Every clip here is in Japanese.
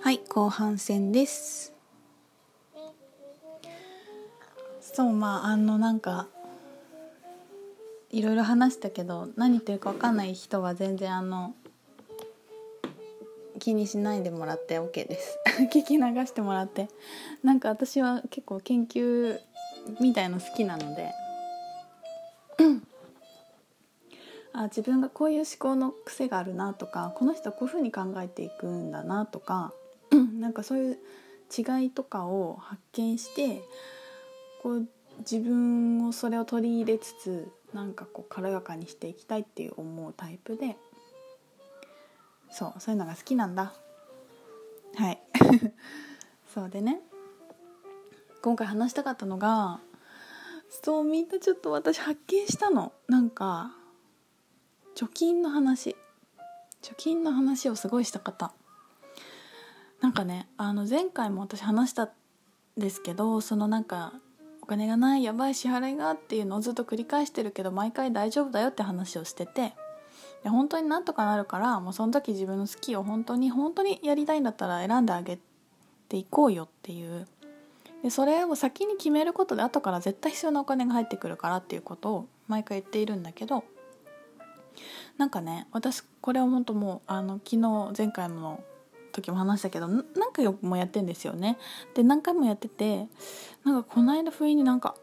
はい後半戦です。そうまああのなんかいろいろ話したけど何言ってるか分かんない人は全然あの気にしないでもらって OK です。聞き流してもらって。なんか私は結構研究みたいの好きなので。あ自分がこういう思考の癖があるなとかこの人はこういうふうに考えていくんだなとか なんかそういう違いとかを発見してこう自分をそれを取り入れつつなんかこう軽やかにしていきたいっていう思うタイプで。そうそういうのが好きなんだ。はい。そうでね。今回話したかったのがそうみんなちょっと私発見したの。なんか貯金の話。貯金の話をすごいした方なんかねあの前回も私話したんですけどそのなんかお金がないやばい支払いがっていうのをずっと繰り返してるけど毎回大丈夫だよって話をしててで本当になんとかなるからもうその時自分の好きを本当に本当にやりたいんだったら選んであげていこうよっていう。でそれを先に決めることで後から絶対必要なお金が入ってくるからっていうことを毎回言っているんだけどなんかね私これは本当もうあの昨日前回の時も話したけど何回もやってんですよね。で何回もやっててなんかこの間不意になんか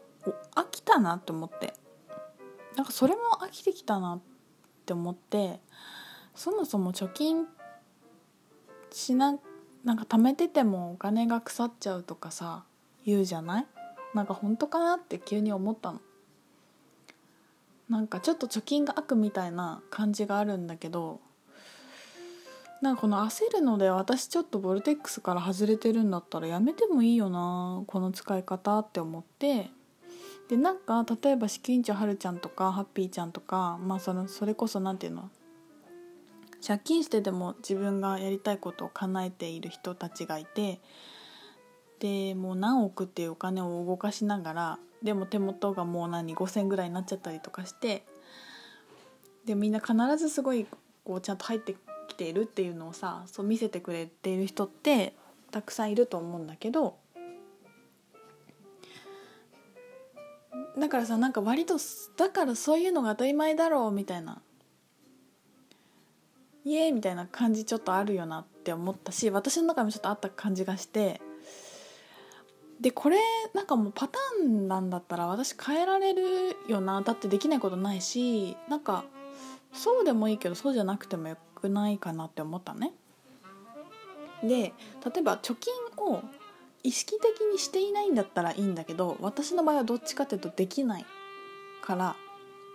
飽きたなって思って。なんかそれも飽きてきたなって思ってそもそも貯金しななんか貯めててもお金が腐っちゃうとかさ言うじゃない？なんか本当かなって急に思ったの。なんかちょっと貯金が悪みたいな感じがあるんだけどなんかこの焦るので私ちょっとボルテックスから外れてるんだったらやめてもいいよなこの使い方って思って。でなんか例えば資金長はるちゃんとかハッピーちゃんとかまあそのそれこそ何て言うの？借金してでも自分がやりたいことを叶えている人たちがいて。でもう何億っていうお金を動かしながらでも手元がもう何？5,000ぐらいになっちゃったりとかして。でみんな必ずすごいこうちゃんと入ってているっていうのをさそう見せてくれている人ってたくさんいると思うんだけどだからさなんか割とだからそういうのが当たり前だろうみたいなイエーイみたいな感じちょっとあるよなって思ったし私の中にもちょっとあった感じがしてでこれなんかもうパターンなんだったら私変えられるよなだってできないことないしなんかそうでもいいけどそうじゃなくてもよくないかなって思ったね。で例えば貯金を意識的にしていないんだったらいいんだけど私の場合はどっちかっていうとできないから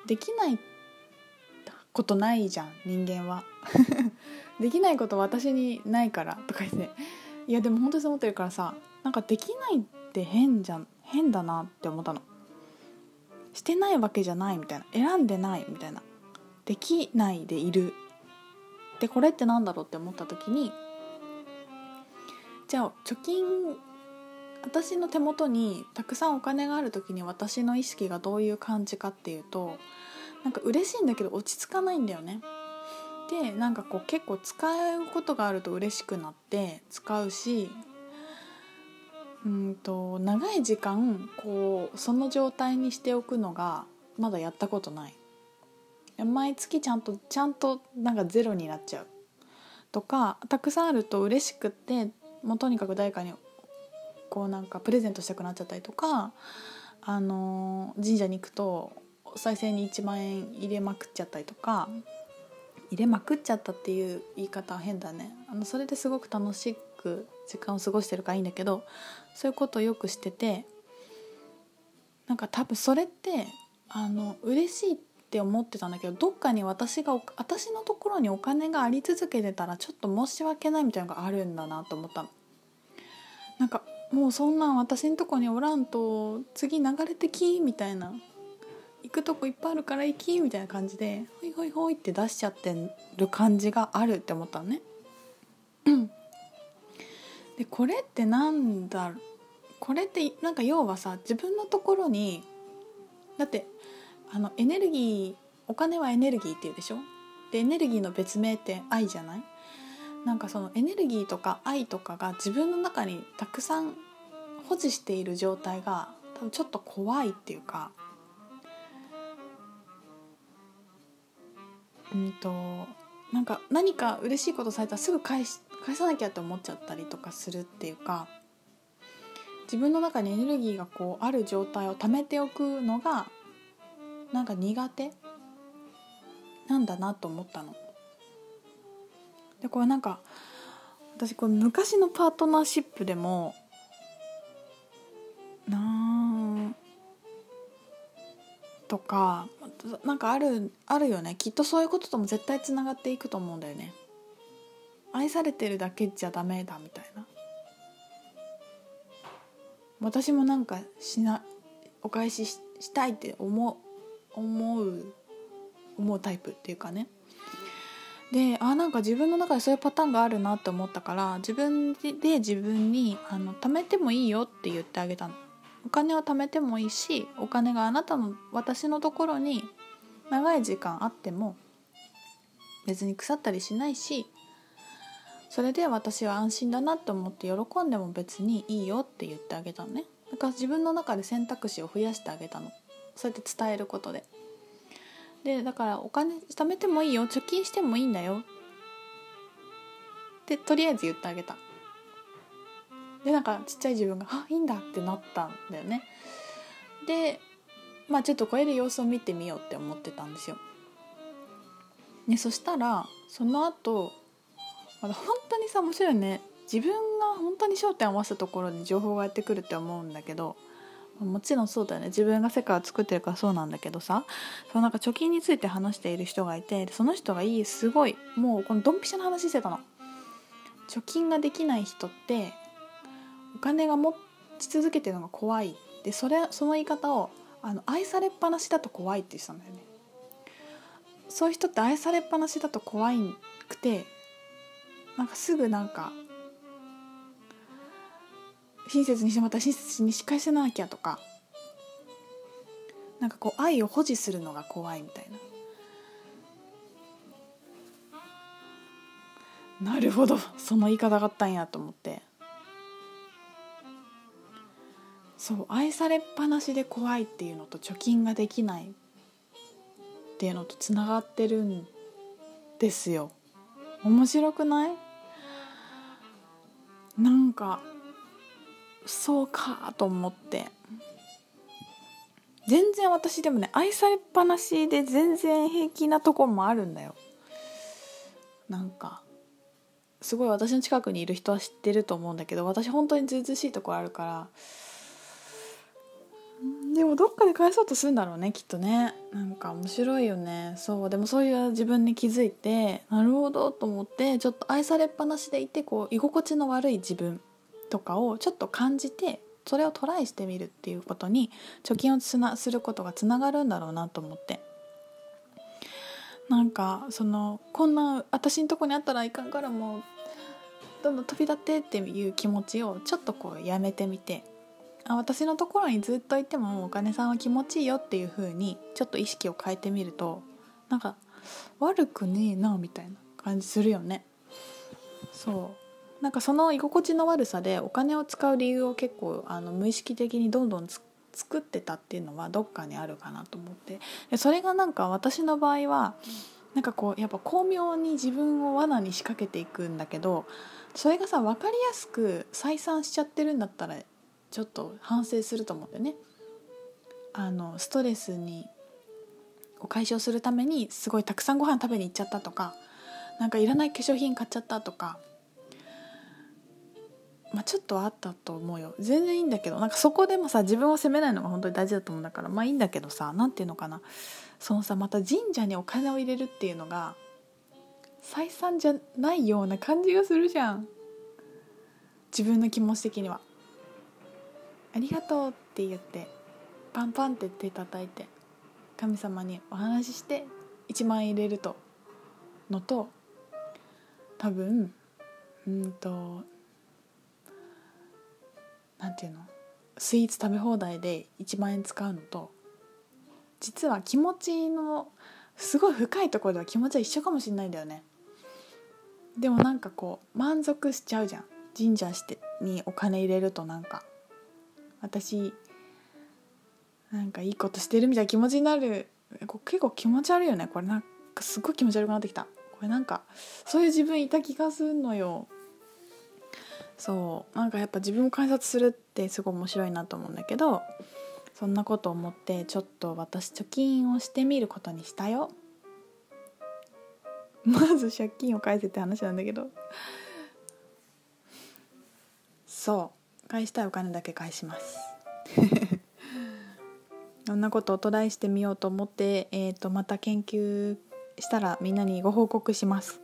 できないことないじゃん人間は。できないこと私にないからとか言って。いやでも本当にそう思ってるからさなんかできないって変じゃん変だなって思ったの。してないわけじゃないみたいな。選んでないみたいな。できないでいるでこれってなんだろうって思った時にじゃあ貯金私の手元にたくさんお金がある時に私の意識がどういう感じかっていうとなんか嬉しいんだけど落ち着かないんだよね。でなんかこう結構使うことがあると嬉しくなって使うしうんと長い時間こうその状態にしておくのがまだやったことない。毎月ちゃんとちゃんとなんかゼロになっちゃうとかたくさんあると嬉しくってもうとにかく誰かにこうなんかプレゼントしたくなっちゃったりとかあの神社に行くとお賽銭に1万円入れまくっちゃったりとか入れまくっちゃったっていう言い方は変だね。あのそれですごく楽しく時間を過ごしてるからいいんだけどそういうことをよくしててなんか多分それってあの嬉しいってって思ってたんだけどどっかに私が私のところにお金があり続けてたらちょっと申し訳ないみたいなのがあるんだなと思ったの。なんかもうそんなん私んとこにおらんと次流れてきみたいな行くとこいっぱいあるから行きみたいな感じでホイホイホイって出しちゃってる感じがあるって思ったのね。でこれってなんだこれってなんか要はさ自分のところにだってあのエネルギーお金はエネルギーっていうでしょ？でエネルギーの別名って愛じゃない？なんかそのエネルギーとか愛とかが自分の中にたくさん保持している状態が多分ちょっと怖いっていうか。うんとなんか何か嬉しいことされたらすぐ返し返さなきゃって思っちゃったりとかするっていうか。自分の中にエネルギーがこうある状態を貯めておくのがなんか苦手？なんだなと思ったの。でこれなんか私これ昔のパートナーシップでもなんとかなんかあるあるよね。きっとそういうこととも絶対つながっていくと思うんだよね。愛されてるだけじゃダメだみたいな。私もなんかしなお返ししたいって思う思う思うタイプっていうかね。であなんか自分の中でそういうパターンがあるなって思ったから自分で自分にあの貯めてもいいよって言ってあげたの。お金を貯めてもいいしお金があなたの私のところに長い時間あっても別に腐ったりしないしそれで私は安心だなと思って喜んでも別にいいよって言ってあげたのね。だから自分の中で選択肢を増やしてあげたの。そうやって伝えることで。でだからお金貯めてもいいよ。貯金してもいいんだよ。ってとりあえず言ってあげた。でなんかちっちゃい自分が「あいいんだ」ってなったんだよね。でまあちょっと超える様子を見てみようって思ってたんですよ。ねそしたらその後まだ本当にさ面白いね。自分が本当に焦点を合わせたところに情報がやってくるって思うんだけどもちろんそうだよね。自分が世界を作ってるからそうなんだけどさ。そのなんか貯金について話している人がいてその人がいいすごいもうこのドンピシャの話してたの。貯金ができない人ってお金が持ち続けてるのが怖い。でそれその言い方をあの愛されっぱなしだと怖いって言ってたんだよね。そういう人って愛されっぱなしだと怖いくてなんかすぐなんか親切にしてまた親切にし返せなきゃとか。なんかこう愛を保持するのが怖いみたいな。なるほど。その言い方があったんやと思って。そう愛されっぱなしで怖いっていうのと貯金ができないっていうのとつながってるんですよ。面白くない？なんかそうかと思って。全然私でもね愛されっぱなしで全然平気なところもあるんだよ。なんかすごい私の近くにいる人は知ってると思うんだけど私本当にずうずしいところあるから。でもどっかで返そうとするんだろうねきっとね。なんか面白いよね。そうでもそういう自分に気づいてなるほどと思ってちょっと愛されっぱなしでいてこう居心地の悪い自分。とかをちょっと感じてそれをトライしてみるっていうことに貯金をつなすることがつながるんだろうなと思って。なんかそのこんな私のとこにあったらいかんからもうどんどん飛び立ってっていう気持ちをちょっとこうやめてみて。あ私のところにずっといてもお金さんは気持ちいいよっていう風にちょっと意識を変えてみるとなんか悪くねえなみたいな感じするよね。そう。なんかその居心地の悪さでお金を使う理由を結構あの無意識的にどんどん作ってたっていうのはどっかにあるかなと思ってでそれがなんか私の場合はなんかこうやっぱ巧妙に自分を罠に仕掛けていくんだけどそれがさ分かりやすく再三しちゃってるんだったらちょっと反省すると思うんだよね。あのストレスにを解消するためにすごいたくさんご飯食べに行っちゃったとかなんかいらない化粧品買っちゃったとかまあ、ちょっとあったと思うよ。全然いいんだけどなんかそこでもさ自分を責めないのが本当に大事だと思うんだからまあいいんだけどさ何ていうのかな。そのさまた神社にお金を入れるっていうのが採算じゃないような感じがするじゃん。自分の気持ち的には「ありがとう」って言ってパンパンって手叩いて神様にお話しして1万円入れるとのと多分うんと何て言うの？スイーツ食べ放題で1万円使うのと実は気持ちのすごい深いところでは気持ちは一緒かもしれないんだよね。でもなんかこう満足しちゃうじゃん。神社してにお金入れるとなんか。私なんかいいことしてるみたいな気持ちになる。結構気持ち悪いよね。これなんかすごい気持ち悪くなってきた。これなんかそういう自分いた気がするのよ。そう。なんかやっぱ自分を観察するってすごい面白いなと思うんだけどそんなこと思ってちょっと私貯金をしてみることにしたよ。まず借金を返せって話なんだけど。そう。返したいお金だけ返します。そんなことをトライしてみようと思って、えー、とまた研究したらみんなにご報告します。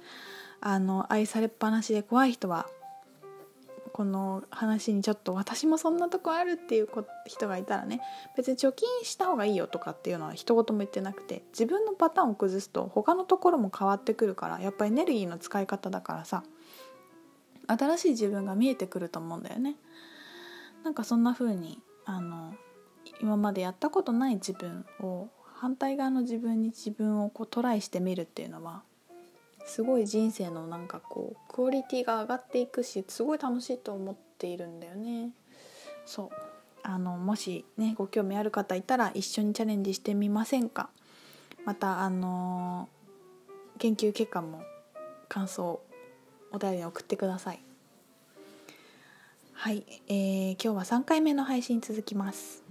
あの愛されっぱなしで怖い人はこの話にちょっと私もそんなとこあるっていう人がいたらね別に貯金した方がいいよとかっていうのは一言も言ってなくて自分のパターンを崩すと他のところも変わってくるからやっぱエネルギーの使い方だからさ新しい自分が見えてくると思うんだよね。なんかそんな風にあの今までやったことない自分を反対側の自分に自分をこうトライしてみるっていうのはすごい人生のなんかこうクオリティが上がっていくしすごい楽しいと思っているんだよね。そう。あのもしねご興味ある方いたら一緒にチャレンジしてみませんか？またあの研究結果も感想お便り送ってください。はい、えー、今日は3回目の配信続きます。